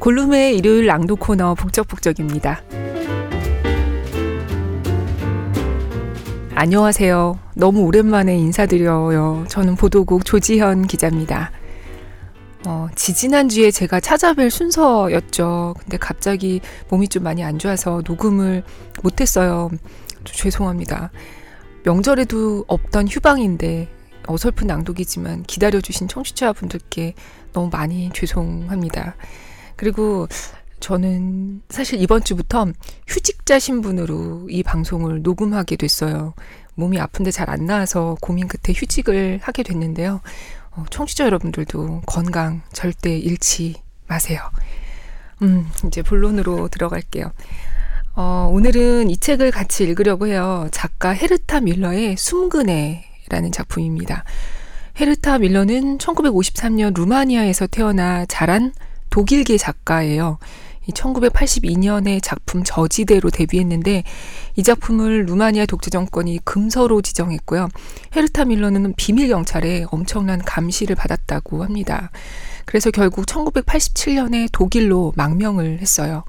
골룸의 일요일 낭독 코너 북적북적입니다. 안녕하세요. 너무 오랜만에 인사드려요. 저는 보도국 조지현 기자입니다. 어, 지지난주에 제가 찾아뵐 순서였죠. 근데 갑자기 몸이 좀 많이 안 좋아서 녹음을 못했어요. 죄송합니다. 명절에도 없던 휴방인데 어설픈 낭독이지만 기다려주신 청취자분들께 너무 많이 죄송합니다. 그리고 저는 사실 이번 주부터 휴직자 신분으로 이 방송을 녹음하게 됐어요. 몸이 아픈데 잘 안 나와서 고민 끝에 휴직을 하게 됐는데요. 어, 청취자 여러분들도 건강 절대 잃지 마세요. 음, 이제 본론으로 들어갈게요. 어, 오늘은 이 책을 같이 읽으려고 해요. 작가 헤르타 밀러의 숨근해라는 작품입니다. 헤르타 밀러는 1953년 루마니아에서 태어나 자란 독일계 작가예요. 1982년에 작품 저지대로 데뷔했는데 이 작품을 루마니아 독재 정권이 금서로 지정했고요. 헤르타 밀러는 비밀 경찰에 엄청난 감시를 받았다고 합니다. 그래서 결국 1987년에 독일로 망명을 했어요.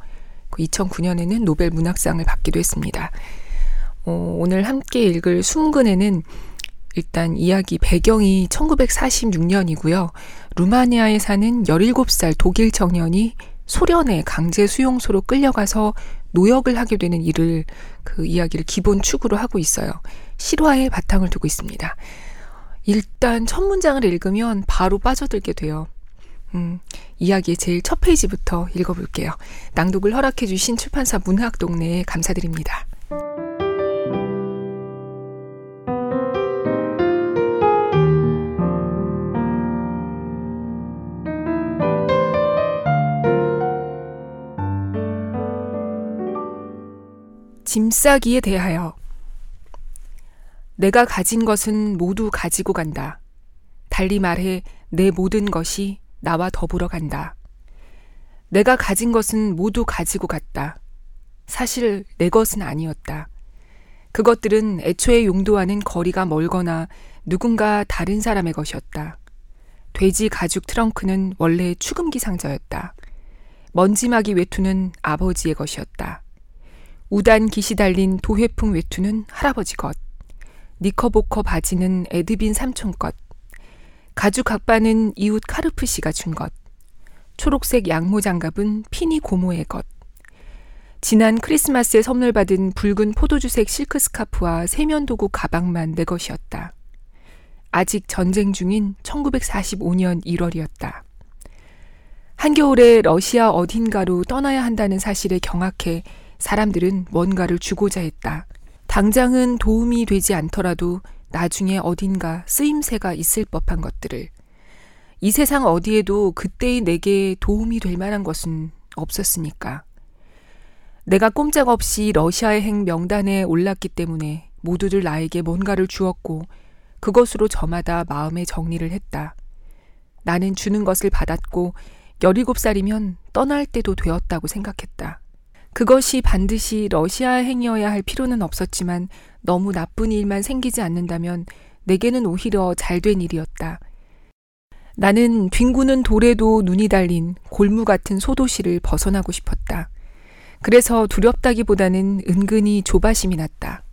2009년에는 그 노벨 문학상을 받기도 했습니다. 어, 오늘 함께 읽을 숨근에는 일단 이야기 배경이 1946년이고요. 루마니아에 사는 17살 독일 청년이 소련의 강제 수용소로 끌려가서 노역을 하게 되는 일을 그 이야기를 기본 축으로 하고 있어요. 실화에 바탕을 두고 있습니다. 일단 첫 문장을 읽으면 바로 빠져들게 돼요. 음, 이야기의 제일 첫 페이지부터 읽어볼게요. 낭독을 허락해주신 출판사 문학동네에 감사드립니다. 짐 싸기에 대하여 내가 가진 것은 모두 가지고 간다. 달리 말해 내 모든 것이 나와 더불어 간다. 내가 가진 것은 모두 가지고 갔다. 사실 내 것은 아니었다. 그것들은 애초에 용도와는 거리가 멀거나 누군가 다른 사람의 것이었다. 돼지 가죽 트렁크는 원래 추금기 상자였다. 먼지막이 외투는 아버지의 것이었다. 우단 깃이 달린 도회풍 외투는 할아버지 것. 니커보커 바지는 에드빈 삼촌 것. 가죽 각바는 이웃 카르프 씨가 준 것. 초록색 양모 장갑은 피니 고모의 것. 지난 크리스마스에 선물 받은 붉은 포도주색 실크 스카프와 세면도구 가방만 내 것이었다. 아직 전쟁 중인 1945년 1월이었다. 한겨울에 러시아 어딘가로 떠나야 한다는 사실에 경악해 사람들은 뭔가를 주고자 했다. 당장은 도움이 되지 않더라도 나중에 어딘가 쓰임새가 있을 법한 것들을. 이 세상 어디에도 그때의 내게 도움이 될 만한 것은 없었으니까. 내가 꼼짝없이 러시아의 행 명단에 올랐기 때문에 모두들 나에게 뭔가를 주었고 그것으로 저마다 마음의 정리를 했다. 나는 주는 것을 받았고 17살이면 떠날 때도 되었다고 생각했다. 그것이 반드시 러시아 행위여야 할 필요는 없었지만 너무 나쁜 일만 생기지 않는다면 내게는 오히려 잘 된 일이었다. 나는 뒹구는 돌에도 눈이 달린 골무 같은 소도시를 벗어나고 싶었다. 그래서 두렵다기보다는 은근히 조바심이 났다.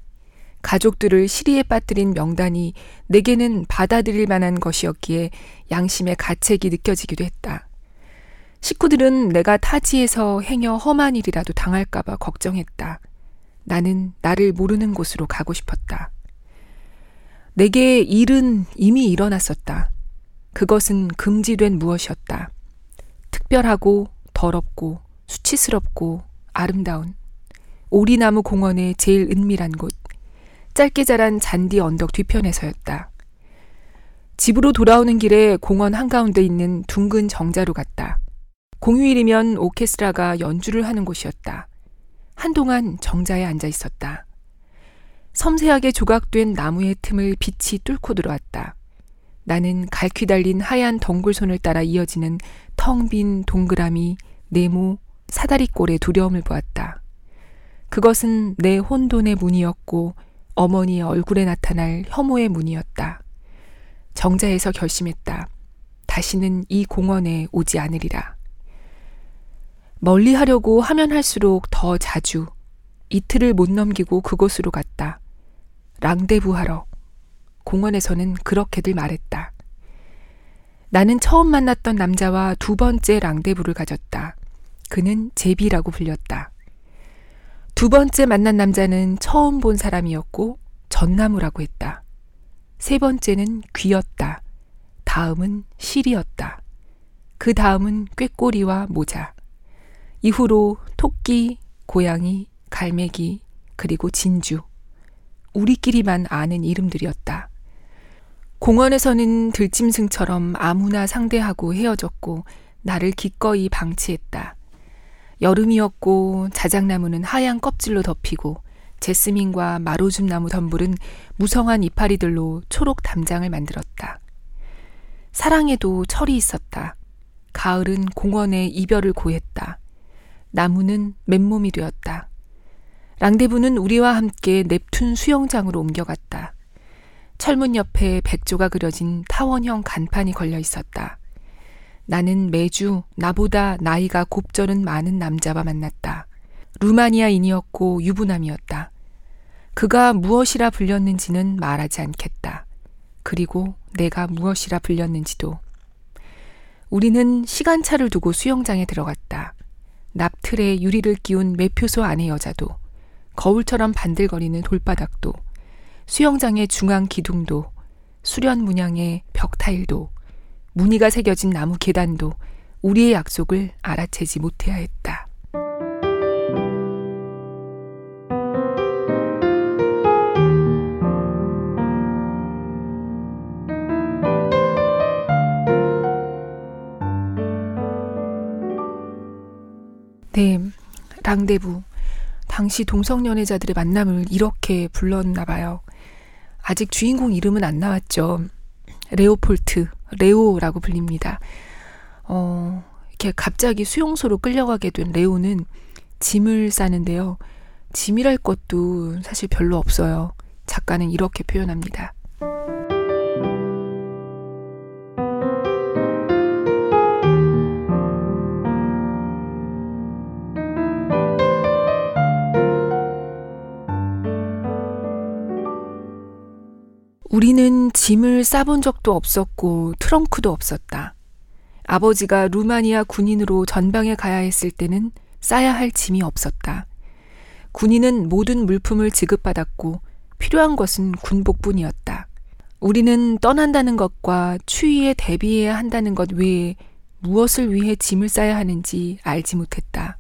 가족들을 시리에 빠뜨린 명단이 내게는 받아들일 만한 것이었기에 양심의 가책이 느껴지기도 했다. 식구들은 내가 타지에서 행여 험한 일이라도 당할까봐 걱정했다. 나는 나를 모르는 곳으로 가고 싶었다. 내게 일은 이미 일어났었다. 그것은 금지된 무엇이었다. 특별하고 더럽고 수치스럽고 아름다운 오리나무 공원의 제일 은밀한 곳, 짧게 자란 잔디 언덕 뒤편에서였다. 집으로 돌아오는 길에 공원 한가운데 있는 둥근 정자로 갔다. 공휴일이면 오케스트라가 연주를 하는 곳이었다. 한동안 정자에 앉아 있었다. 섬세하게 조각된 나무의 틈을 빛이 뚫고 들어왔다. 나는 갈퀴 달린 하얀 덩굴손을 따라 이어지는 텅 빈 동그라미, 네모, 사다리꼴의 두려움을 보았다. 그것은 내 혼돈의 문이었고 어머니의 얼굴에 나타날 혐오의 문이었다. 정자에서 결심했다. 다시는 이 공원에 오지 않으리라. 멀리 하려고 하면 할수록 더 자주 이틀을 못 넘기고 그곳으로 갔다. 랑데부 하러. 공원에서는 그렇게들 말했다. 나는 처음 만났던 남자와 두 번째 랑데부를 가졌다. 그는 제비라고 불렸다. 두 번째 만난 남자는 처음 본 사람이었고 전나무라고 했다. 세 번째는 귀였다. 다음은 실이었다. 그 다음은 꾀꼬리와 모자. 이후로 토끼, 고양이, 갈매기, 그리고 진주. 우리끼리만 아는 이름들이었다. 공원에서는 들짐승처럼 아무나 상대하고 헤어졌고 나를 기꺼이 방치했다. 여름이었고 자작나무는 하얀 껍질로 덮이고 제스민과 마로줌 나무 덤불은 무성한 이파리들로 초록 담장을 만들었다. 사랑에도 철이 있었다. 가을은 공원에 이별을 고했다. 나무는 맨몸이 되었다. 랑데부는 우리와 함께 넵툰 수영장으로 옮겨갔다. 철문 옆에 백조가 그려진 타원형 간판이 걸려 있었다. 나는 매주 나보다 나이가 곱절은 많은 남자와 만났다. 루마니아인이었고 유부남이었다. 그가 무엇이라 불렸는지는 말하지 않겠다. 그리고 내가 무엇이라 불렸는지도. 우리는 시간차를 두고 수영장에 들어갔다. 납틀에 유리를 끼운 매표소 안의 여자도, 거울처럼 반들거리는 돌바닥도, 수영장의 중앙 기둥도, 수련 문양의 벽 타일도, 무늬가 새겨진 나무 계단도 우리의 약속을 알아채지 못해야 했다. 랑데부. 당시 동성연애자들의 만남을 이렇게 불렀나 봐요. 아직 주인공 이름은 안 나왔죠. 레오폴트, 레오라고 불립니다. 어, 이렇게 갑자기 수용소로 끌려가게 된 레오는 짐을 싸는데요. 짐이랄 것도 사실 별로 없어요. 작가는 이렇게 표현합니다. 우리는 짐을 싸본 적도 없었고 트렁크도 없었다. 아버지가 루마니아 군인으로 전방에 가야 했을 때는 싸야 할 짐이 없었다. 군인은 모든 물품을 지급받았고 필요한 것은 군복뿐이었다. 우리는 떠난다는 것과 추위에 대비해야 한다는 것 외에 무엇을 위해 짐을 싸야 하는지 알지 못했다.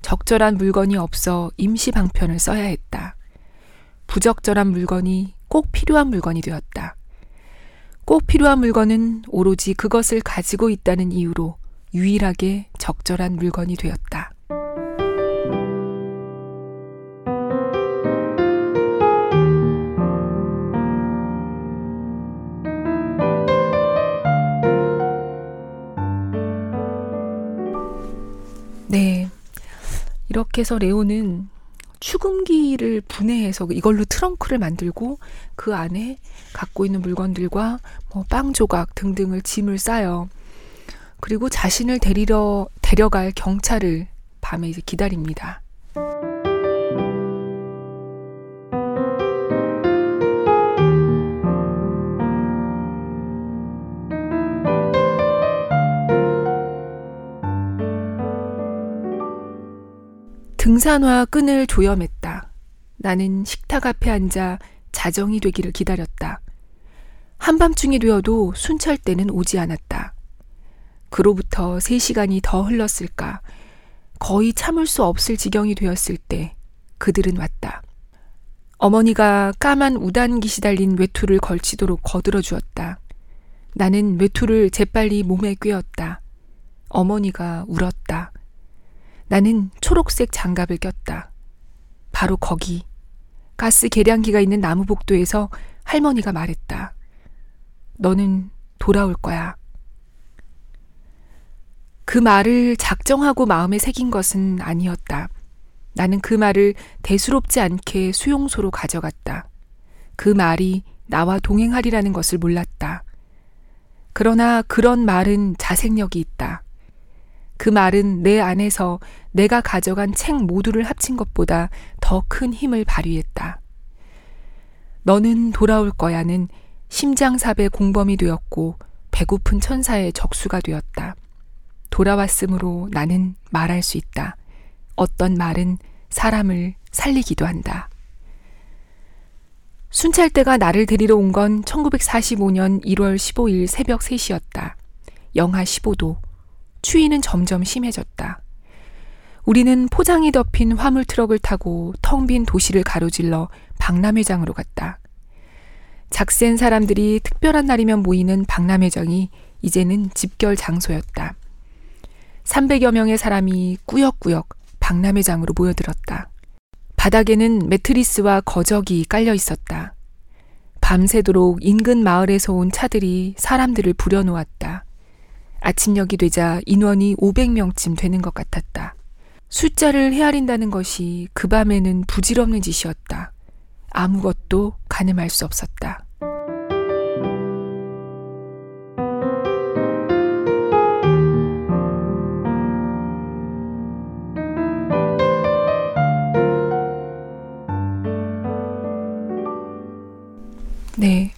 적절한 물건이 없어 임시 방편을 써야 했다. 부적절한 물건이 꼭 필요한 물건이 되었다. 꼭 필요한 물건은 오로지 그것을 가지고 있다는 이유로 유일하게 적절한 물건이 되었다. 네. 이렇게 해서 레오는 추금기를 분해해서 이걸로 트렁크를 만들고 그 안에 갖고 있는 물건들과 뭐 빵 조각 등등을 짐을 싸요. 그리고 자신을 데리러 데려갈 경찰을 밤에 이제 기다립니다. 등산화 끈을 조염했다. 나는 식탁 앞에 앉아 자정이 되기를 기다렸다. 한밤중이 되어도 순찰대는 오지 않았다. 그로부터 세 시간이 더 흘렀을까. 거의 참을 수 없을 지경이 되었을 때 그들은 왔다. 어머니가 까만 우단깃이 달린 외투를 걸치도록 거들어 주었다. 나는 외투를 재빨리 몸에 꿰었다. 어머니가 울었다. 나는 초록색 장갑을 꼈다. 바로 거기 가스 계량기가 있는 나무 복도에서 할머니가 말했다. 너는 돌아올 거야. 그 말을 작정하고 마음에 새긴 것은 아니었다. 나는 그 말을 대수롭지 않게 수용소로 가져갔다. 그 말이 나와 동행하리라는 것을 몰랐다. 그러나 그런 말은 자생력이 있다. 그 말은 내 안에서 내가 가져간 책 모두를 합친 것보다 더 큰 힘을 발휘했다. 너는 돌아올 거야는 심장삽의 공범이 되었고 배고픈 천사의 적수가 되었다. 돌아왔으므로 나는 말할 수 있다. 어떤 말은 사람을 살리기도 한다. 순찰대가 나를 데리러 온 건 1945년 1월 15일 새벽 3시였다. 영하 15도. 추위는 점점 심해졌다. 우리는 포장이 덮인 화물 트럭을 타고 텅 빈 도시를 가로질러 박람회장으로 갔다. 작센 사람들이 특별한 날이면 모이는 박람회장이 이제는 집결 장소였다. 300여 명의 사람이 꾸역꾸역 박람회장으로 모여들었다. 바닥에는 매트리스와 거적이 깔려 있었다. 밤새도록 인근 마을에서 온 차들이 사람들을 부려놓았다. 아침녘이 되자 인원이 500명쯤 되는 것 같았다. 숫자를 헤아린다는 것이 그 밤에는 부질없는 짓이었다. 아무것도 가늠할 수 없었다. 네.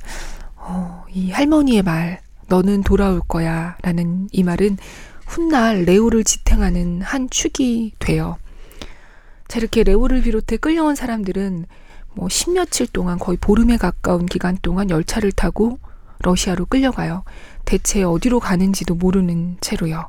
어, 이 할머니의 말, 너는 돌아올 거야. 라는 이 말은 훗날 레오를 지탱하는 한 축이 돼요. 자, 이렇게 레오를 비롯해 끌려온 사람들은 뭐 십며칠 동안 거의 보름에 가까운 기간 동안 열차를 타고 러시아로 끌려가요. 대체 어디로 가는지도 모르는 채로요.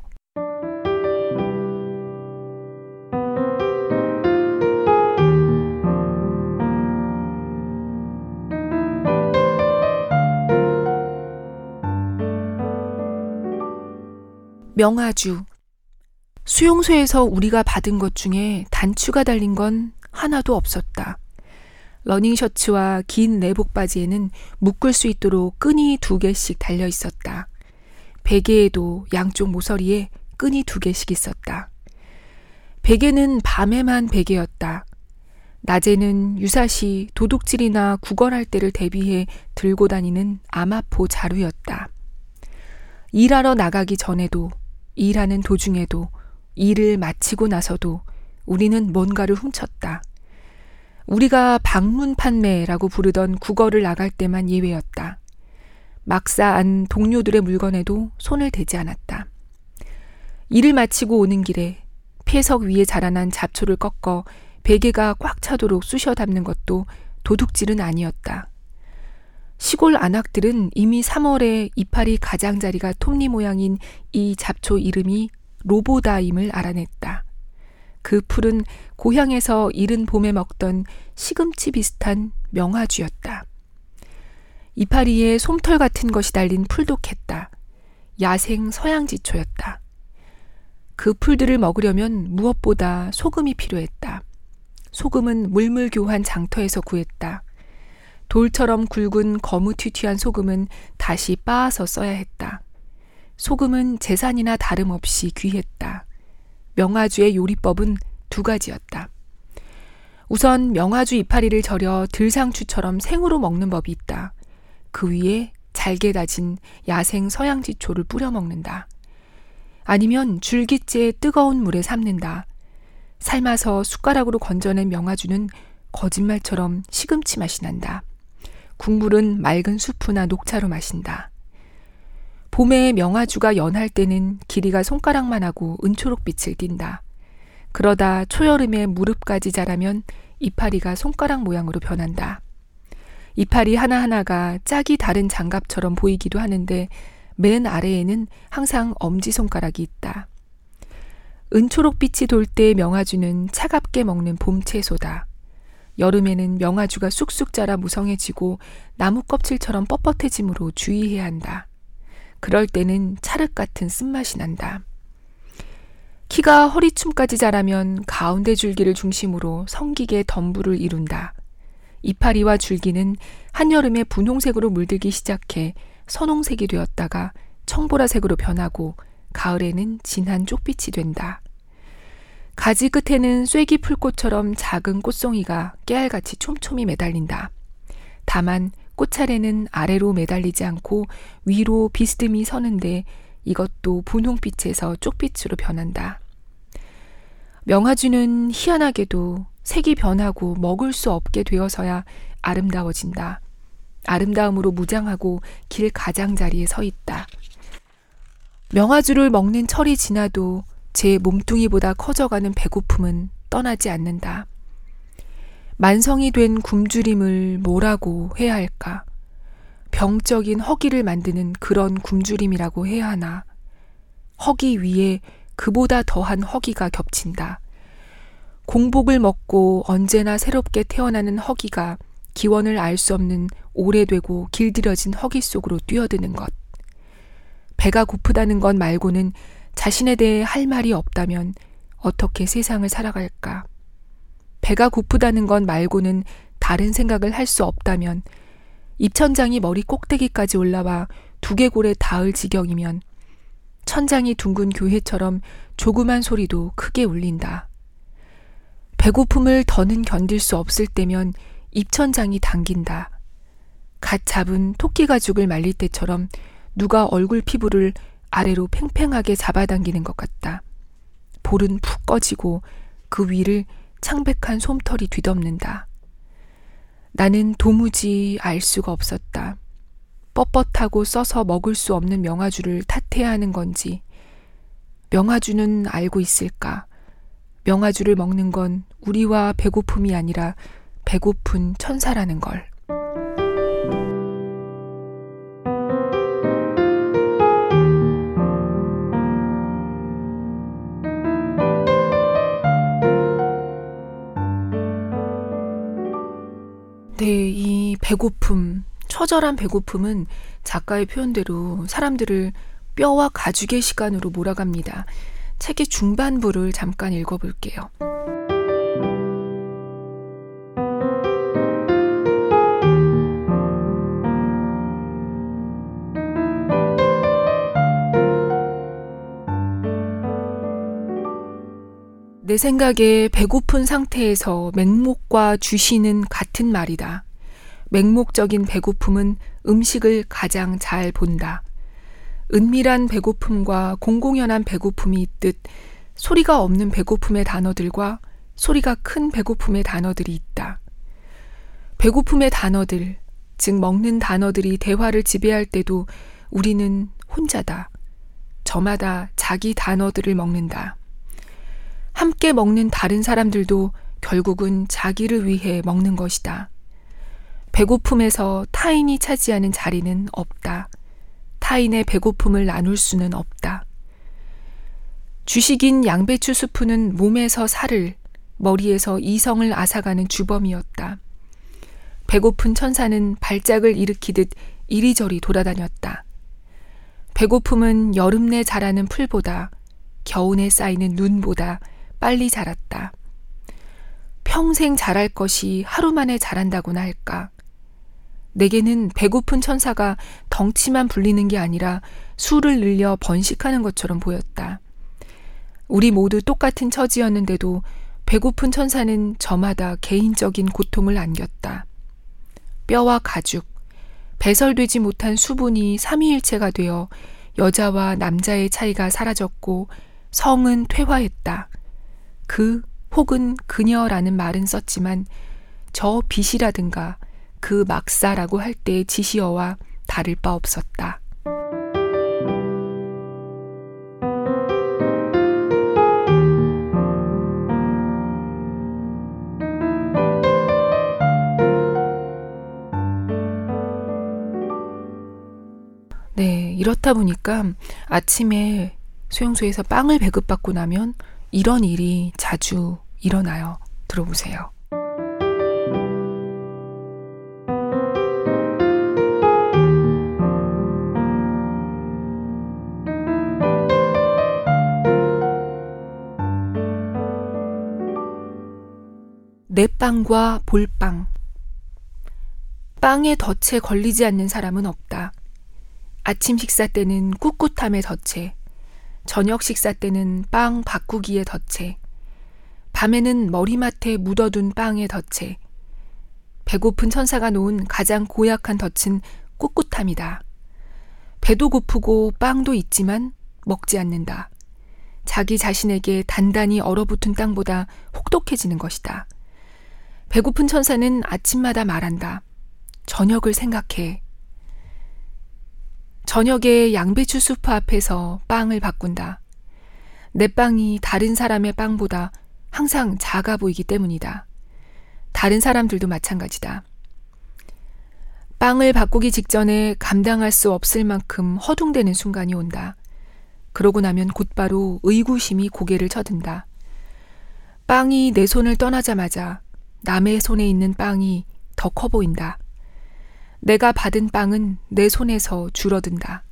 명아주. 수용소에서 우리가 받은 것 중에 단추가 달린 건 하나도 없었다. 러닝 셔츠와 긴 내복 바지에는 묶을 수 있도록 끈이 두 개씩 달려 있었다. 베개에도 양쪽 모서리에 끈이 두 개씩 있었다. 베개는 밤에만 베개였다. 낮에는 유사시 도둑질이나 구걸할 때를 대비해 들고 다니는 아마포 자루였다. 일하러 나가기 전에도 일하는 도중에도 일을 마치고 나서도 우리는 뭔가를 훔쳤다. 우리가 방문 판매라고 부르던 국어를 나갈 때만 예외였다. 막사 안 동료들의 물건에도 손을 대지 않았다. 일을 마치고 오는 길에 폐석 위에 자라난 잡초를 꺾어 베개가 꽉 차도록 쑤셔 담는 것도 도둑질은 아니었다. 시골 안악들은 이미 3월에 이파리 가장자리가 톱니 모양인 이 잡초 이름이 로보다임을 알아냈다. 그 풀은 고향에서 이른 봄에 먹던 시금치 비슷한 명화주였다. 이파리에 솜털 같은 것이 달린 풀독했다. 야생 서양지초였다. 그 풀들을 먹으려면 무엇보다 소금이 필요했다. 소금은 물물 교환 장터에서 구했다. 돌처럼 굵은 거무튀튀한 소금은 다시 빻아서 써야 했다. 소금은 재산이나 다름없이 귀했다. 명아주의 요리법은 두 가지였다. 우선 명아주 이파리를 절여 들상추처럼 생으로 먹는 법이 있다. 그 위에 잘게 다진 야생 서양지초를 뿌려 먹는다. 아니면 줄기째 뜨거운 물에 삶는다. 삶아서 숟가락으로 건져낸 명아주는 거짓말처럼 시금치 맛이 난다. 국물은 맑은 수프나 녹차로 마신다. 봄에 명아주가 연할 때는 길이가 손가락만 하고 은초록 빛을 띈다. 그러다 초여름에 무릎까지 자라면 이파리가 손가락 모양으로 변한다. 이파리 하나하나가 짝이 다른 장갑처럼 보이기도 하는데 맨 아래에는 항상 엄지손가락이 있다. 은초록빛이 돌 때 명아주는 차갑게 먹는 봄 채소다. 여름에는 명아주가 쑥쑥 자라 무성해지고 나무 껍질처럼 뻣뻣해지므로 주의해야 한다. 그럴 때는 찰흙 같은 쓴맛이 난다. 키가 허리춤까지 자라면 가운데 줄기를 중심으로 성기계 덤불을 이룬다. 이파리와 줄기는 한여름에 분홍색으로 물들기 시작해 선홍색이 되었다가 청보라색으로 변하고 가을에는 진한 쪽빛이 된다. 가지 끝에는 쐐기 풀꽃처럼 작은 꽃송이가 깨알같이 촘촘히 매달린다. 다만 꽃차례는 아래로 매달리지 않고 위로 비스듬히 서는데 이것도 분홍빛에서 쪽빛으로 변한다. 명화주는 희한하게도 색이 변하고 먹을 수 없게 되어서야 아름다워진다. 아름다움으로 무장하고 길 가장자리에 서 있다. 명화주를 먹는 철이 지나도 제 몸뚱이보다 커져가는 배고픔은 떠나지 않는다. 만성이 된 굶주림을 뭐라고 해야 할까? 병적인 허기를 만드는 그런 굶주림이라고 해야 하나? 허기 위에 그보다 더한 허기가 겹친다. 공복을 먹고 언제나 새롭게 태어나는 허기가 기원을 알 수 없는 오래되고 길들여진 허기 속으로 뛰어드는 것. 배가 고프다는 것 말고는 자신에 대해 할 말이 없다면 어떻게 세상을 살아갈까? 배가 고프다는 것 말고는 다른 생각을 할 수 없다면 입천장이 머리 꼭대기까지 올라와 두개골에 닿을 지경이면 천장이 둥근 교회처럼 조그만 소리도 크게 울린다. 배고픔을 더는 견딜 수 없을 때면 입천장이 당긴다. 갓 잡은 토끼 가죽을 말릴 때처럼 누가 얼굴 피부를 아래로 팽팽하게 잡아당기는 것 같다. 볼은 푹 꺼지고 그 위를 창백한 솜털이 뒤덮는다. 나는 도무지 알 수가 없었다. 뻣뻣하고 써서 먹을 수 없는 명화주를 탓해야 하는 건지, 명화주는 알고 있을까? 명화주를 먹는 건 우리와 배고픔이 아니라 배고픈 천사라는 걸. 네, 이 배고픔, 처절한 배고픔은 작가의 표현대로 사람들을 뼈와 가죽의 시간으로 몰아갑니다. 책의 중반부를 잠깐 읽어볼게요. 내 생각에 배고픈 상태에서 맹목과 주시는 같은 말이다. 맹목적인 배고픔은 음식을 가장 잘 본다. 은밀한 배고픔과 공공연한 배고픔이 있듯 소리가 없는 배고픔의 단어들과 소리가 큰 배고픔의 단어들이 있다. 배고픔의 단어들, 즉 먹는 단어들이 대화를 지배할 때도 우리는 혼자다. 저마다 자기 단어들을 먹는다. 함께 먹는 다른 사람들도 결국은 자기를 위해 먹는 것이다. 배고픔에서 타인이 차지하는 자리는 없다. 타인의 배고픔을 나눌 수는 없다. 주식인 양배추 수프는 몸에서 살을, 머리에서 이성을 앗아가는 주범이었다. 배고픈 천사는 발작을 일으키듯 이리저리 돌아다녔다. 배고픔은 여름 내 자라는 풀보다, 겨우내 쌓이는 눈보다 빨리 자랐다. 평생 자랄 것이 하루 만에 자란다고나 할까. 내게는 배고픈 천사가 덩치만 불리는 게 아니라 수를 늘려 번식하는 것처럼 보였다. 우리 모두 똑같은 처지였는데도 배고픈 천사는 저마다 개인적인 고통을 안겼다. 뼈와 가죽, 배설되지 못한 수분이 삼위일체가 되어 여자와 남자의 차이가 사라졌고 성은 퇴화했다. 그 혹은 그녀라는 말은 썼지만 저 빛이라든가 그 막사라고 할 때의 지시어와 다를 바 없었다. 네, 이렇다 보니까 아침에 수용소에서 빵을 배급받고 나면 이런 일이 자주 일어나요. 들어보세요. 내 빵과 볼빵. 빵에 덫에 걸리지 않는 사람은 없다. 아침 식사 때는 꿋꿋함의 덫에, 저녁 식사 때는 빵 바꾸기의 덫에, 밤에는 머리맡에 묻어둔 빵의 덫에, 배고픈 천사가 놓은 가장 고약한 덫은 꿋꿋함이다. 배도 고프고 빵도 있지만 먹지 않는다. 자기 자신에게 단단히 얼어붙은 땅보다 혹독해지는 것이다. 배고픈 천사는 아침마다 말한다. 저녁을 생각해. 저녁에 양배추 수프 앞에서 빵을 바꾼다. 내 빵이 다른 사람의 빵보다 항상 작아 보이기 때문이다. 다른 사람들도 마찬가지다. 빵을 바꾸기 직전에 감당할 수 없을 만큼 허둥대는 순간이 온다. 그러고 나면 곧바로 의구심이 고개를 쳐든다. 빵이 내 손을 떠나자마자 남의 손에 있는 빵이 더 커 보인다. 내가 받은 빵은 내 손에서 줄어든다.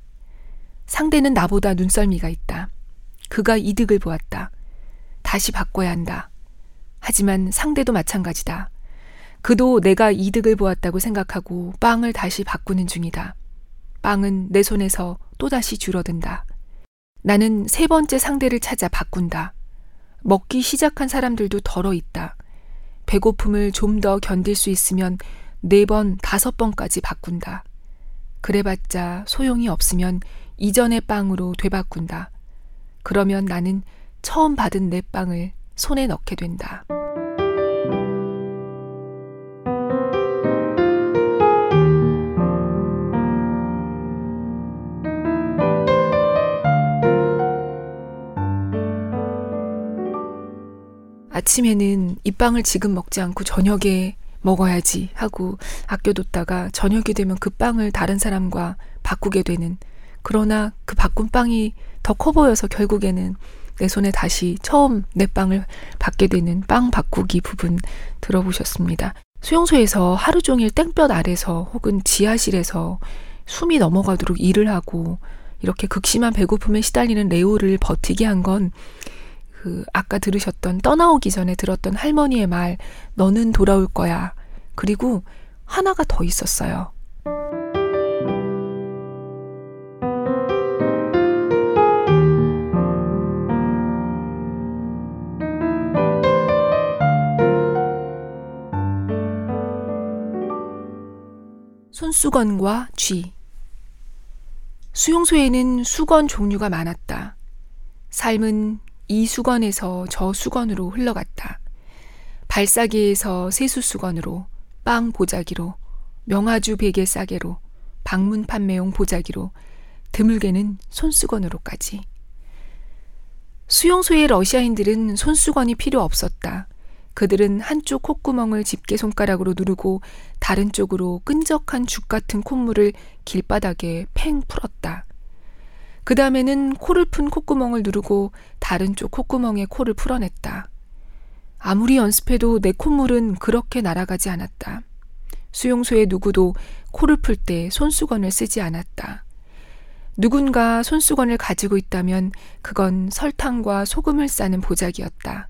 상대는 나보다 눈썰미가 있다. 그가 이득을 보았다. 다시 바꿔야 한다. 하지만 상대도 마찬가지다. 그도 내가 이득을 보았다고 생각하고 빵을 다시 바꾸는 중이다. 빵은 내 손에서 또다시 줄어든다. 나는 세 번째 상대를 찾아 바꾼다. 먹기 시작한 사람들도 덜어 있다. 배고픔을 좀 더 견딜 수 있으면 네 번, 다섯 번까지 바꾼다. 그래봤자 소용이 없으면 이전의 빵으로 되바꾼다. 그러면 나는 처음 받은 내 빵을 손에 넣게 된다. 아침에는 이 빵을 지금 먹지 않고 저녁에 먹어야지 하고 아껴뒀다가 저녁이 되면 그 빵을 다른 사람과 바꾸게 되는 그러나 그 바꾼 빵이 더 커 보여서 결국에는 내 손에 다시 처음 내 빵을 받게 되는 빵 바꾸기 부분 들어보셨습니다. 수용소에서 하루 종일 땡볕 아래서 혹은 지하실에서 숨이 넘어가도록 일을 하고 이렇게 극심한 배고픔에 시달리는 레오를 버티게 한 건 그 아까 들으셨던 떠나오기 전에 들었던 할머니의 말 너는 돌아올 거야. 그리고 하나가 더 있었어요. 손수건과 쥐. 수용소에는 수건 종류가 많았다. 삶은 이 수건에서 저 수건으로 흘러갔다. 발사기에서 세수 수건으로, 빵 보자기로, 명아주 베개 싸개로, 방문 판매용 보자기로, 드물게는 손수건으로까지. 수용소의 러시아인들은 손수건이 필요 없었다. 그들은 한쪽 콧구멍을 집게 손가락으로 누르고 다른 쪽으로 끈적한 죽 같은 콧물을 길바닥에 팽 풀었다. 그 다음에는 코를 푼 콧구멍을 누르고 다른 쪽 콧구멍에 코를 풀어냈다. 아무리 연습해도 내 콧물은 그렇게 날아가지 않았다. 수용소의 누구도 코를 풀 때 손수건을 쓰지 않았다. 누군가 손수건을 가지고 있다면 그건 설탕과 소금을 싸는 보자기였다.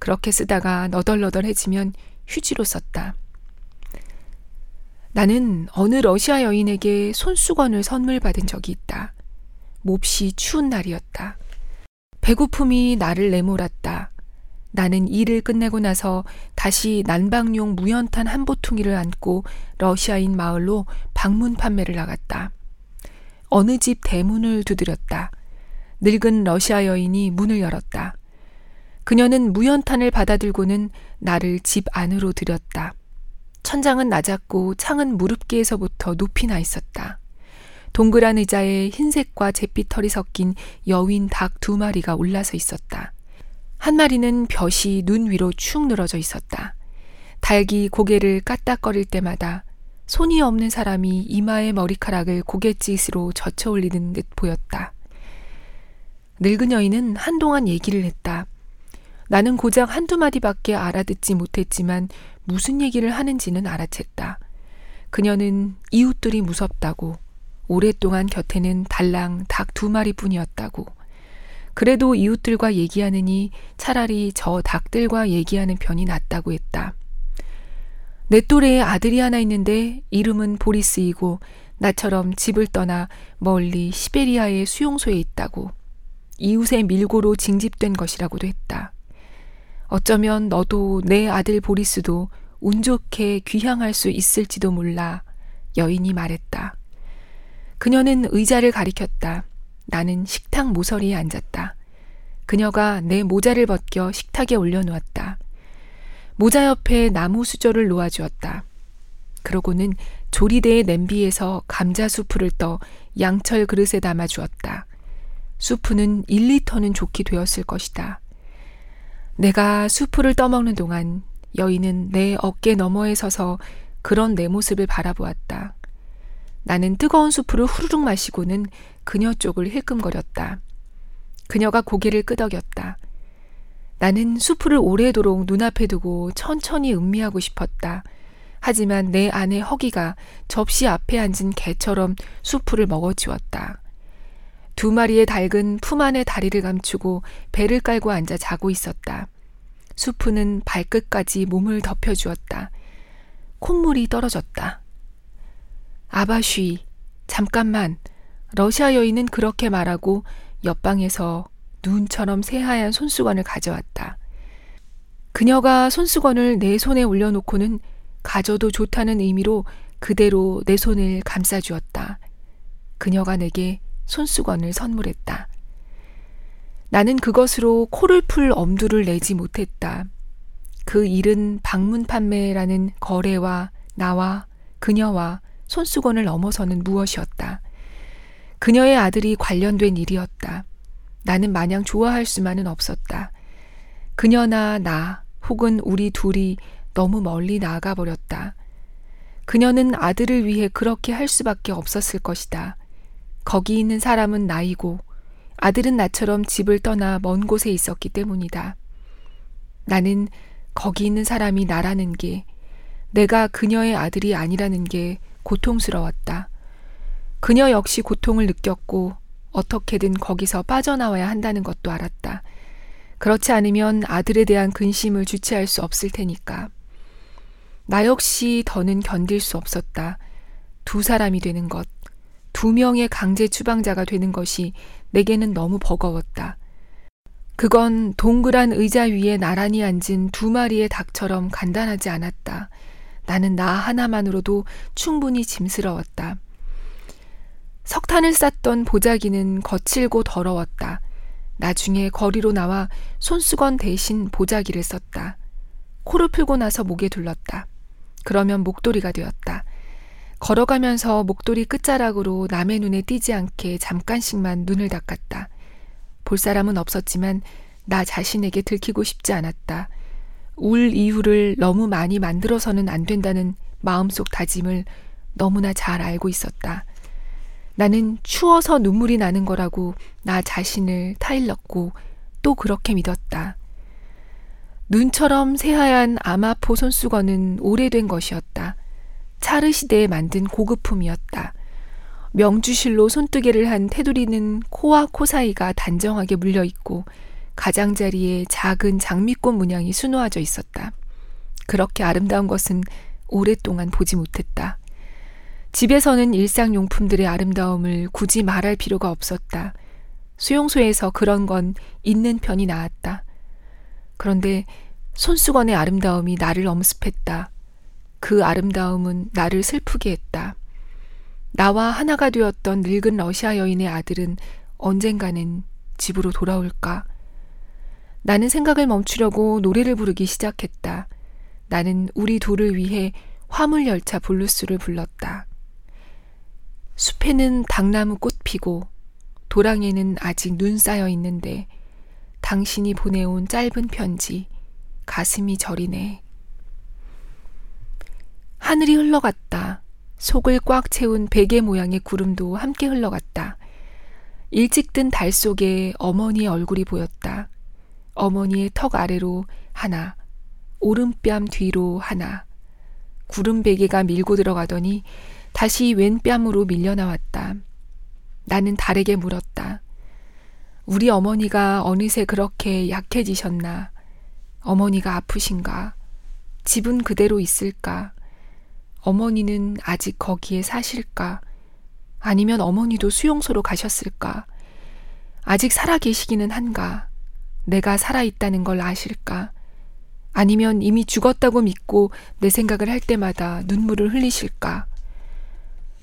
그렇게 쓰다가 너덜너덜해지면 휴지로 썼다. 나는 어느 러시아 여인에게 손수건을 선물 받은 적이 있다. 몹시 추운 날이었다. 배고픔이 나를 내몰았다. 나는 일을 끝내고 나서 다시 난방용 무연탄 한 보퉁이를 안고 러시아인 마을로 방문 판매를 나갔다. 어느 집 대문을 두드렸다. 늙은 러시아 여인이 문을 열었다. 그녀는 무연탄을 받아들고는 나를 집 안으로 들였다. 천장은 낮았고 창은 무릎계에서부터 높이 나 있었다. 동그란 의자에 흰색과 잿빛 털이 섞인 여윈 닭 두 마리가 올라서 있었다. 한 마리는 벼시 눈 위로 축 늘어져 있었다. 닭이 고개를 까딱거릴 때마다 손이 없는 사람이 이마의 머리카락을 고갯짓으로 젖혀 올리는 듯 보였다. 늙은 여인은 한동안 얘기를 했다. 나는 고작 한두 마디밖에 알아듣지 못했지만 무슨 얘기를 하는지는 알아챘다. 그녀는 이웃들이 무섭다고 오랫동안 곁에는 달랑 닭 두 마리뿐이었다고. 그래도 이웃들과 얘기하느니 차라리 저 닭들과 얘기하는 편이 낫다고 했다. 내 또래에 아들이 하나 있는데 이름은 보리스이고 나처럼 집을 떠나 멀리 시베리아의 수용소에 있다고. 이웃의 밀고로 징집된 것이라고도 했다. 어쩌면 너도 내 아들 보리스도 운 좋게 귀향할 수 있을지도 몰라 여인이 말했다. 그녀는 의자를 가리켰다. 나는 식탁 모서리에 앉았다. 그녀가 내 모자를 벗겨 식탁에 올려놓았다. 모자 옆에 나무 수저를 놓아주었다. 그러고는 조리대의 냄비에서 감자 수프를 떠 양철 그릇에 담아 주었다. 수프는 1리터는 좋게 되었을 것이다. 내가 수프를 떠먹는 동안 여인은 내 어깨 너머에 서서 그런 내 모습을 바라보았다. 나는 뜨거운 수프를 후루룩 마시고는 그녀 쪽을 힐끔거렸다. 그녀가 고개를 끄덕였다. 나는 수프를 오래도록 눈앞에 두고 천천히 음미하고 싶었다. 하지만 내 안의 허기가 접시 앞에 앉은 개처럼 수프를 먹어치웠다. 두 마리의 닭은 품 안에 다리를 감추고 배를 깔고 앉아 자고 있었다. 수프는 발끝까지 몸을 덮여주었다. 콧물이 떨어졌다. 아바쉬, 잠깐만. 러시아 여인은 그렇게 말하고 옆방에서 눈처럼 새하얀 손수건을 가져왔다. 그녀가 손수건을 내 손에 올려놓고는 가져도 좋다는 의미로 그대로 내 손을 감싸주었다. 그녀가 내게 손수건을 선물했다. 나는 그것으로 코를 풀 엄두를 내지 못했다. 그 일은 방문 판매라는 거래와 나와 그녀와 손수건을 넘어서는 무엇이었다. 그녀의 아들이 관련된 일이었다. 나는 마냥 좋아할 수만은 없었다. 그녀나 나 혹은 우리 둘이 너무 멀리 나아가 버렸다. 그녀는 아들을 위해 그렇게 할 수밖에 없었을 것이다. 거기 있는 사람은 나이고 아들은 나처럼 집을 떠나 먼 곳에 있었기 때문이다. 나는 거기 있는 사람이 나라는 게 내가 그녀의 아들이 아니라는 게 고통스러웠다. 그녀 역시 고통을 느꼈고 어떻게든 거기서 빠져나와야 한다는 것도 알았다. 그렇지 않으면 아들에 대한 근심을 주체할 수 없을 테니까. 나 역시 더는 견딜 수 없었다. 두 사람이 되는 것, 두 명의 강제 추방자가 되는 것이 내게는 너무 버거웠다. 그건 동그란 의자 위에 나란히 앉은 두 마리의 닭처럼 간단하지 않았다. 나는 나 하나만으로도 충분히 짐스러웠다. 석탄을 쌌던 보자기는 거칠고 더러웠다. 나중에 거리로 나와 손수건 대신 보자기를 썼다. 코를 풀고 나서 목에 둘렀다. 그러면 목도리가 되었다. 걸어가면서 목도리 끝자락으로 남의 눈에 띄지 않게 잠깐씩만 눈을 닦았다. 볼 사람은 없었지만 나 자신에게 들키고 싶지 않았다. 울 이유를 너무 많이 만들어서는 안 된다는 마음속 다짐을 너무나 잘 알고 있었다. 나는 추워서 눈물이 나는 거라고 나 자신을 타일렀고 또 그렇게 믿었다. 눈처럼 새하얀 아마포 손수건은 오래된 것이었다. 차르 시대에 만든 고급품이었다. 명주실로 손뜨개를 한 테두리는 코와 코 사이가 단정하게 물려 있고 가장자리에 작은 장미꽃 문양이 수놓아져 있었다. 그렇게 아름다운 것은 오랫동안 보지 못했다. 집에서는 일상용품들의 아름다움을 굳이 말할 필요가 없었다. 수용소에서 그런 건 있는 편이 나았다. 그런데 손수건의 아름다움이 나를 엄습했다. 그 아름다움은 나를 슬프게 했다. 나와 하나가 되었던 늙은 러시아 여인의 아들은 언젠가는 집으로 돌아올까? 나는 생각을 멈추려고 노래를 부르기 시작했다. 나는 우리 둘을 위해 화물열차 블루스를 불렀다. 숲에는 당나무 꽃 피고 도랑에는 아직 눈 쌓여 있는데 당신이 보내온 짧은 편지 가슴이 저리네. 하늘이 흘러갔다. 속을 꽉 채운 베개 모양의 구름도 함께 흘러갔다. 일찍 든 달 속에 어머니의 얼굴이 보였다. 어머니의 턱 아래로 하나, 오른뺨 뒤로 하나. 구름 베개가 밀고 들어가더니 다시 왼뺨으로 밀려 나왔다. 나는 달에게 물었다. 우리 어머니가 어느새 그렇게 약해지셨나? 어머니가 아프신가? 집은 그대로 있을까? 어머니는 아직 거기에 사실까? 아니면 어머니도 수용소로 가셨을까? 아직 살아 계시기는 한가? 내가 살아있다는 걸 아실까? 아니면 이미 죽었다고 믿고 내 생각을 할 때마다 눈물을 흘리실까?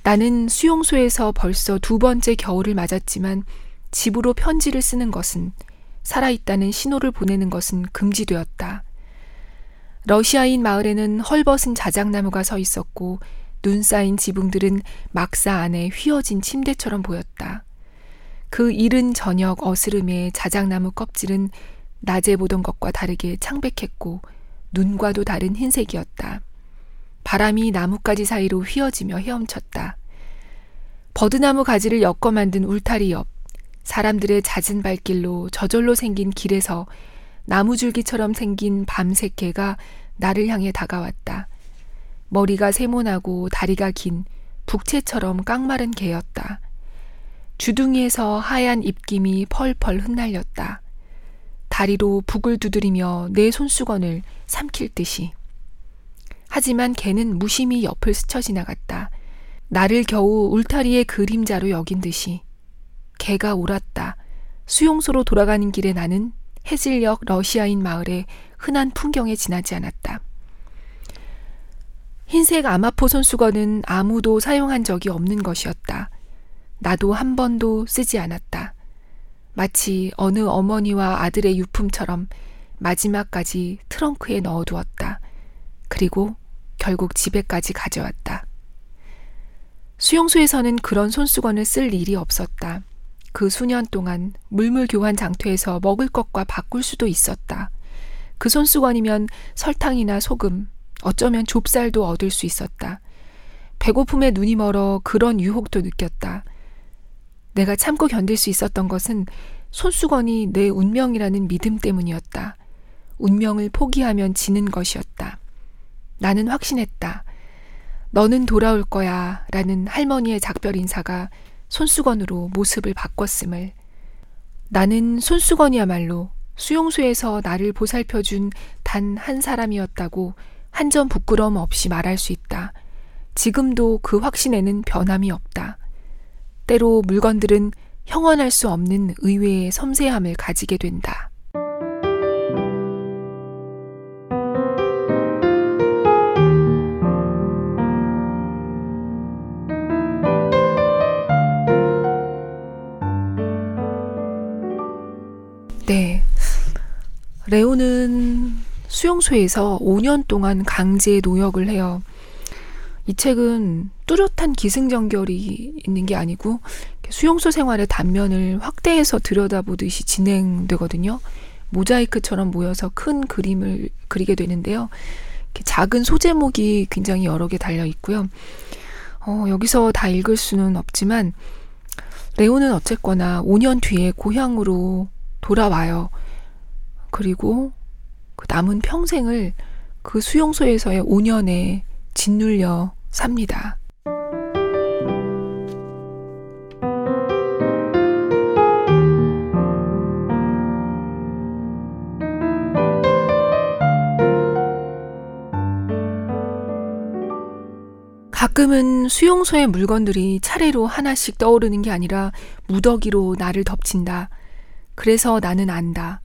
나는 수용소에서 벌써 두 번째 겨울을 맞았지만 집으로 편지를 쓰는 것은 살아있다는 신호를 보내는 것은 금지되었다. 러시아인 마을에는 헐벗은 자작나무가 서 있었고 눈 쌓인 지붕들은 막사 안에 휘어진 침대처럼 보였다. 그 이른 저녁 어스름의 자작나무 껍질은 낮에 보던 것과 다르게 창백했고 눈과도 다른 흰색이었다. 바람이 나뭇가지 사이로 휘어지며 헤엄쳤다. 버드나무 가지를 엮어 만든 울타리 옆 사람들의 잦은 발길로 저절로 생긴 길에서 나무줄기처럼 생긴 밤색 개가 나를 향해 다가왔다. 머리가 세모나고 다리가 긴 북채처럼 깡마른 개였다. 주둥이에서 하얀 입김이 펄펄 흩날렸다. 다리로 북을 두드리며 내 손수건을 삼킬 듯이. 하지만 개는 무심히 옆을 스쳐 지나갔다. 나를 겨우 울타리의 그림자로 여긴 듯이. 개가 옳았다. 수용소로 돌아가는 길에 나는 해질녘 러시아인 마을의 흔한 풍경에 지나지 않았다. 흰색 아마포 손수건은 아무도 사용한 적이 없는 것이었다. 나도 한 번도 쓰지 않았다. 마치 어느 어머니와 아들의 유품처럼 마지막까지 트렁크에 넣어두었다. 그리고 결국 집에까지 가져왔다. 수용소에서는 그런 손수건을 쓸 일이 없었다. 그 수년 동안 물물 교환 장터에서 먹을 것과 바꿀 수도 있었다. 그 손수건이면 설탕이나 소금, 어쩌면 좁쌀도 얻을 수 있었다. 배고픔에 눈이 멀어 그런 유혹도 느꼈다. 내가 참고 견딜 수 있었던 것은 손수건이 내 운명이라는 믿음 때문이었다. 운명을 포기하면 지는 것이었다. 나는 확신했다. 너는 돌아올 거야 라는 할머니의 작별 인사가 손수건으로 모습을 바꿨음을. 나는 손수건이야말로 수용소에서 나를 보살펴준 단 한 사람이었다고 한 점 부끄러움 없이 말할 수 있다. 지금도 그 확신에는 변함이 없다. 때로 물건들은 형언할 수 없는 의외의 섬세함을 가지게 된다. 네. 레오는 수용소에서 5년 동안 강제 노역을 해요. 이 책은 뚜렷한 기승전결이 있는 게 아니고 수용소 생활의 단면을 확대해서 들여다보듯이 진행되거든요. 모자이크처럼 모여서 큰 그림을 그리게 되는데요. 작은 소제목이 굉장히 여러 개 달려 있고요. 어, 여기서 다 읽을 수는 없지만 레오는 어쨌거나 5년 뒤에 고향으로 돌아와요. 그리고 그 남은 평생을 그 수용소에서의 5년에 짓눌려 삽니다. 가끔은 수용소의 물건들이 차례로 하나씩 떠오르는 게 아니라 무더기로 나를 덮친다. 그래서 나는 안다.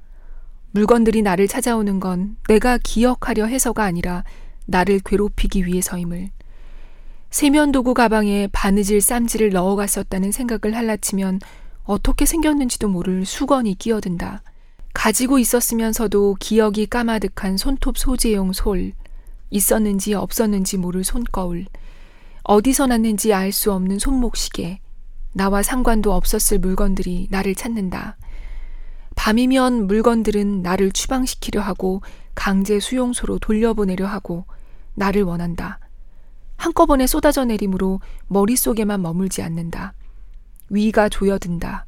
물건들이 나를 찾아오는 건 내가 기억하려 해서가 아니라 나를 괴롭히기 위해서임을. 세면도구 가방에 바느질 쌈지를 넣어갔었다는 생각을 할라치면 어떻게 생겼는지도 모를 수건이 끼어든다. 가지고 있었으면서도 기억이 까마득한 손톱 소재용 솔, 있었는지 없었는지 모를 손거울, 어디서 났는지 알 수 없는 손목시계, 나와 상관도 없었을 물건들이 나를 찾는다. 밤이면 물건들은 나를 추방시키려 하고 강제 수용소로 돌려보내려 하고 나를 원한다. 한꺼번에 쏟아져 내림으로 머릿속에만 머물지 않는다. 위가 조여든다.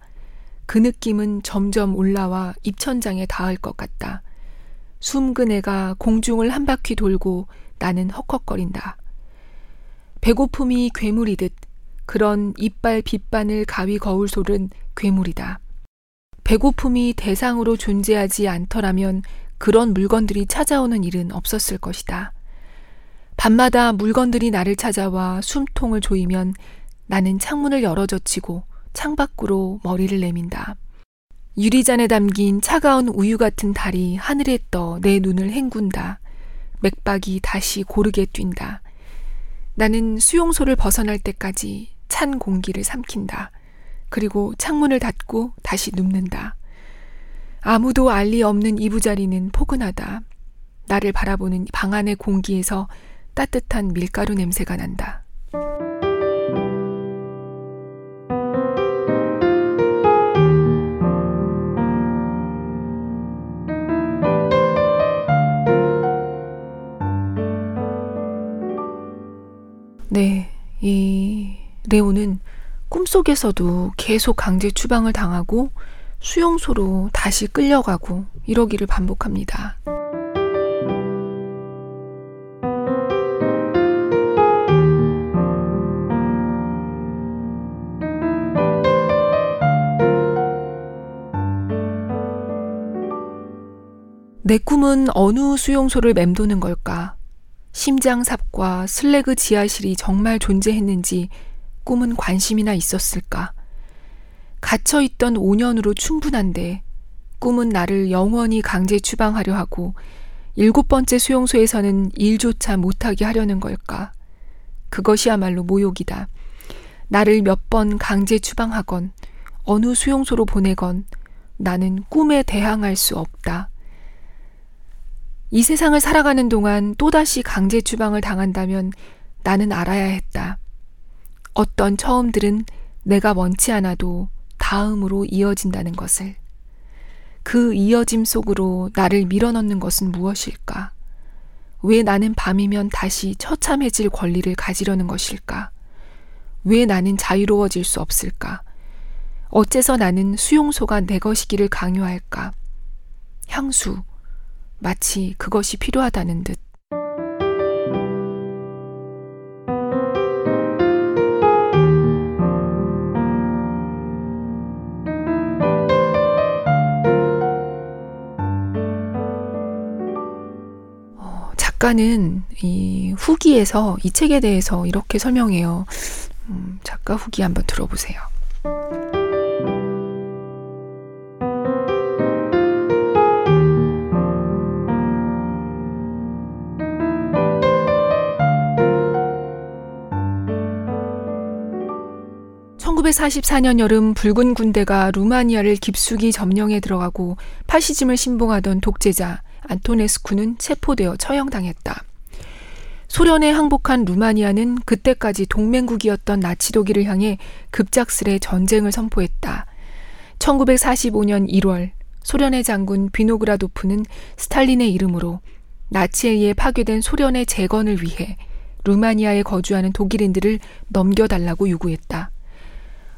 그 느낌은 점점 올라와 입천장에 닿을 것 같다. 숨그네가 공중을 한 바퀴 돌고 나는 헉헉거린다. 배고픔이 괴물이듯 그런 이빨 빗바늘 가위 거울 솔은 괴물이다. 배고픔이 대상으로 존재하지 않더라면 그런 물건들이 찾아오는 일은 없었을 것이다. 밤마다 물건들이 나를 찾아와 숨통을 조이면 나는 창문을 열어젖히고 창 밖으로 머리를 내민다. 유리잔에 담긴 차가운 우유 같은 달이 하늘에 떠 내 눈을 헹군다. 맥박이 다시 고르게 뛴다. 나는 수용소를 벗어날 때까지 찬 공기를 삼킨다. 그리고 창문을 닫고 다시 눕는다. 아무도 알리 없는 이부자리는 포근하다. 나를 바라보는 방 안의 공기에서 따뜻한 밀가루 냄새가 난다. 네, 이 레오는 꿈속에서도 계속 강제 추방을 당하고 수용소로 다시 끌려가고 이러기를 반복합니다. 내 꿈은 어느 수용소를 맴도는 걸까? 심장삽과 슬래그 지하실이 정말 존재했는지 꿈은 관심이나 있었을까? 갇혀있던 5년으로 충분한데 꿈은 나를 영원히 강제 추방하려 하고 일곱 번째 수용소에서는 일조차 못하게 하려는 걸까? 그것이야말로 모욕이다. 나를 몇 번 강제 추방하건 어느 수용소로 보내건 나는 꿈에 대항할 수 없다. 이 세상을 살아가는 동안 또다시 강제 추방을 당한다면 나는 알아야 했다. 어떤 처음들은 내가 원치 않아도 다음으로 이어진다는 것을. 그 이어짐 속으로 나를 밀어넣는 것은 무엇일까? 왜 나는 밤이면 다시 처참해질 권리를 가지려는 것일까? 왜 나는 자유로워질 수 없을까? 어째서 나는 수용소가 내 것이기를 강요할까? 향수, 마치 그것이 필요하다는 듯. 어, 작가는 이 후기에서 이 책에 대해서 이렇게 설명해요. 음, 작가 후기 한번 들어보세요. 1944년 여름 붉은 군대가 루마니아를 깊숙이 점령해 들어가고 파시즘을 신봉하던 독재자 안토네스쿠는 체포되어 처형당했다. 소련에 항복한 루마니아는 그때까지 동맹국이었던 나치 독일을 향해 급작스레 전쟁을 선포했다. 1945년 1월 소련의 장군 비노그라도프는 스탈린의 이름으로 나치에 의해 파괴된 소련의 재건을 위해 루마니아에 거주하는 독일인들을 넘겨달라고 요구했다.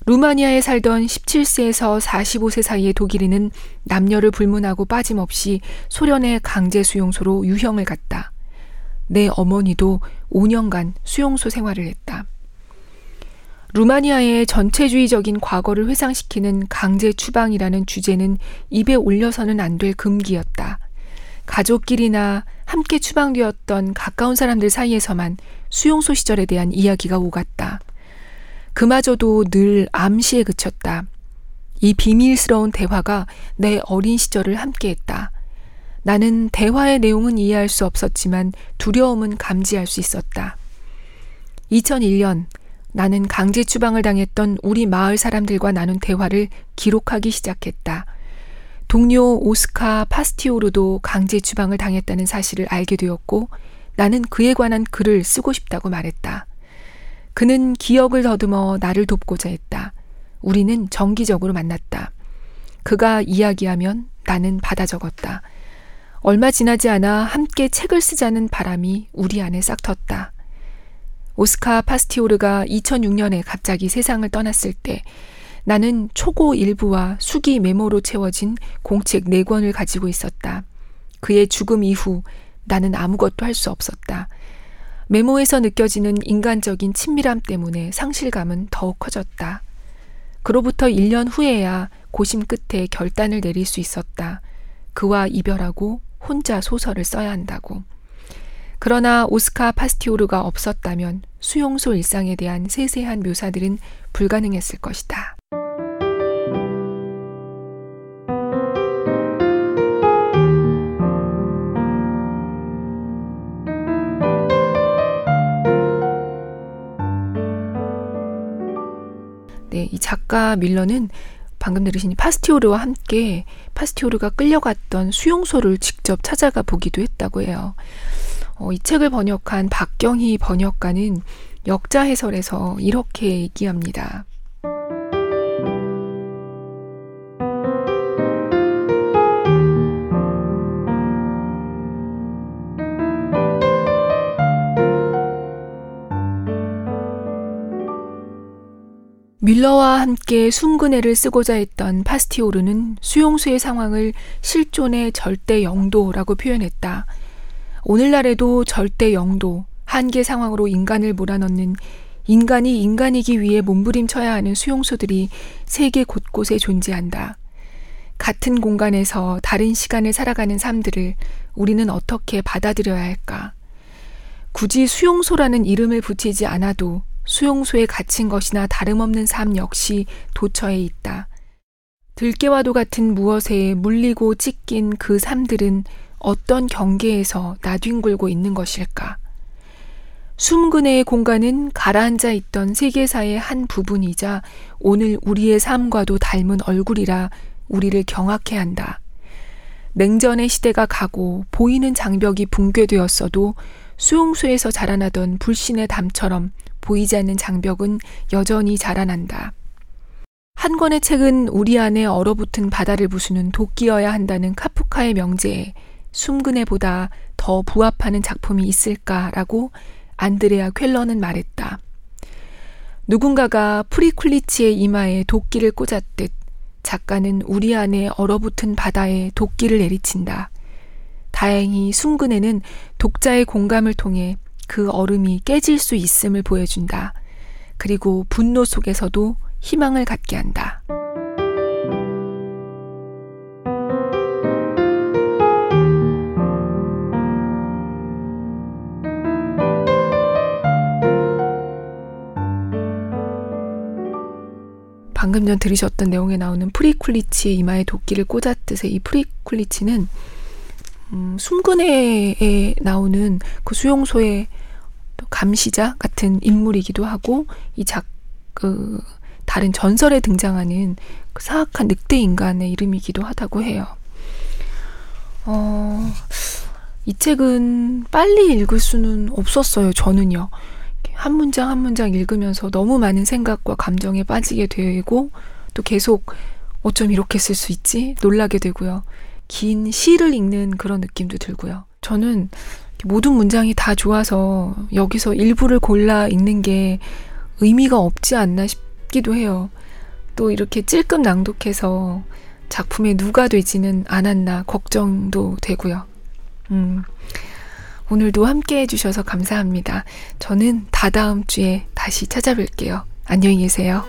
루마니아에 살던 17세에서 45세 사이의 독일인은 남녀를 불문하고 빠짐없이 소련의 강제 수용소로 유형을 갔다. 내 어머니도 5년간 수용소 생활을 했다. 루마니아의 전체주의적인 과거를 회상시키는 강제 추방이라는 주제는 입에 올려서는 안 될 금기였다. 가족끼리나 함께 추방되었던 가까운 사람들 사이에서만 수용소 시절에 대한 이야기가 오갔다. 그마저도 늘 암시에 그쳤다. 이 비밀스러운 대화가 내 어린 시절을 함께했다. 나는 대화의 내용은 이해할 수 없었지만 두려움은 감지할 수 있었다. 2001년 나는 강제 추방을 당했던 우리 마을 사람들과 나눈 대화를 기록하기 시작했다. 동료 오스카 파스티오르도 강제 추방을 당했다는 사실을 알게 되었고 나는 그에 관한 글을 쓰고 싶다고 말했다. 그는 기억을 더듬어 나를 돕고자 했다. 우리는 정기적으로 만났다. 그가 이야기하면 나는 받아 적었다. 얼마 지나지 않아 함께 책을 쓰자는 바람이 우리 안에 싹 텄다. 오스카 파스티오르가 2006년에 갑자기 세상을 떠났을 때 나는 초고 일부와 수기 메모로 채워진 공책 4권을 가지고 있었다. 그의 죽음 이후 나는 아무것도 할 수 없었다. 메모에서 느껴지는 인간적인 친밀함 때문에 상실감은 더욱 커졌다. 그로부터 1년 후에야 고심 끝에 결단을 내릴 수 있었다. 그와 이별하고 혼자 소설을 써야 한다고. 그러나 오스카 파스티오르가 없었다면 수용소 일상에 대한 세세한 묘사들은 불가능했을 것이다. 작가 밀러는 방금 들으신 파스티오르와 함께 파스티오르가 끌려갔던 수용소를 직접 찾아가 보기도 했다고 해요. 어, 이 책을 번역한 박경희 번역가는 역자 해설에서 이렇게 얘기합니다. 밀러와 함께 숨근해를 쓰고자 했던 파스티오르는 수용소의 상황을 실존의 절대 영도라고 표현했다. 오늘날에도 절대 영도, 한계 상황으로 인간을 몰아넣는 인간이 인간이기 위해 몸부림쳐야 하는 수용소들이 세계 곳곳에 존재한다. 같은 공간에서 다른 시간을 살아가는 삶들을 우리는 어떻게 받아들여야 할까? 굳이 수용소라는 이름을 붙이지 않아도 수용소에 갇힌 것이나 다름없는 삶 역시 도처에 있다. 들깨와도 같은 무엇에 물리고 찢긴 그 삶들은 어떤 경계에서 나뒹굴고 있는 것일까? 숨근해의 공간은 가라앉아 있던 세계사의 한 부분이자 오늘 우리의 삶과도 닮은 얼굴이라 우리를 경악해 한다. 냉전의 시대가 가고 보이는 장벽이 붕괴되었어도 수용소에서 자라나던 불신의 담처럼 보이지 않는 장벽은 여전히 자라난다. 한 권의 책은 우리 안에 얼어붙은 바다를 부수는 도끼여야 한다는 카프카의 명제에 숨근해보다 더 부합하는 작품이 있을까라고 안드레아 ���러는 말했다. 누군가가 프리쿨리치의 이마에 도끼를 꽂았듯 작가는 우리 안에 얼어붙은 바다에 도끼를 내리친다. 다행히 숨근에는 독자의 공감을 통해 그 얼음이 깨질 수 있음을 보여준다. 그리고 분노 속에서도 희망을 갖게 한다. 방금 전 들으셨던 내용에 나오는 프리쿨리치의 이마에 도끼를 꽂았듯의 이 프리쿨리치는 음, 숨근해에 나오는 그 수용소의 감시자 같은 인물이기도 하고 이 작 그 다른 전설에 등장하는 그 사악한 늑대 인간의 이름이기도 하다고 해요. 어, 이 책은 빨리 읽을 수는 없었어요. 저는요. 한 문장 한 문장 읽으면서 너무 많은 생각과 감정에 빠지게 되고 또 계속 어쩜 이렇게 쓸 수 있지? 놀라게 되고요. 긴 시를 읽는 그런 느낌도 들고요. 저는 모든 문장이 다 좋아서 여기서 일부를 골라 읽는 게 의미가 없지 않나 싶기도 해요. 또 이렇게 찔끔 낭독해서 작품에 누가 되지는 않았나 걱정도 되고요. 음, 오늘도 함께 해주셔서 감사합니다. 저는 다다음 주에 다시 찾아뵐게요. 안녕히 계세요.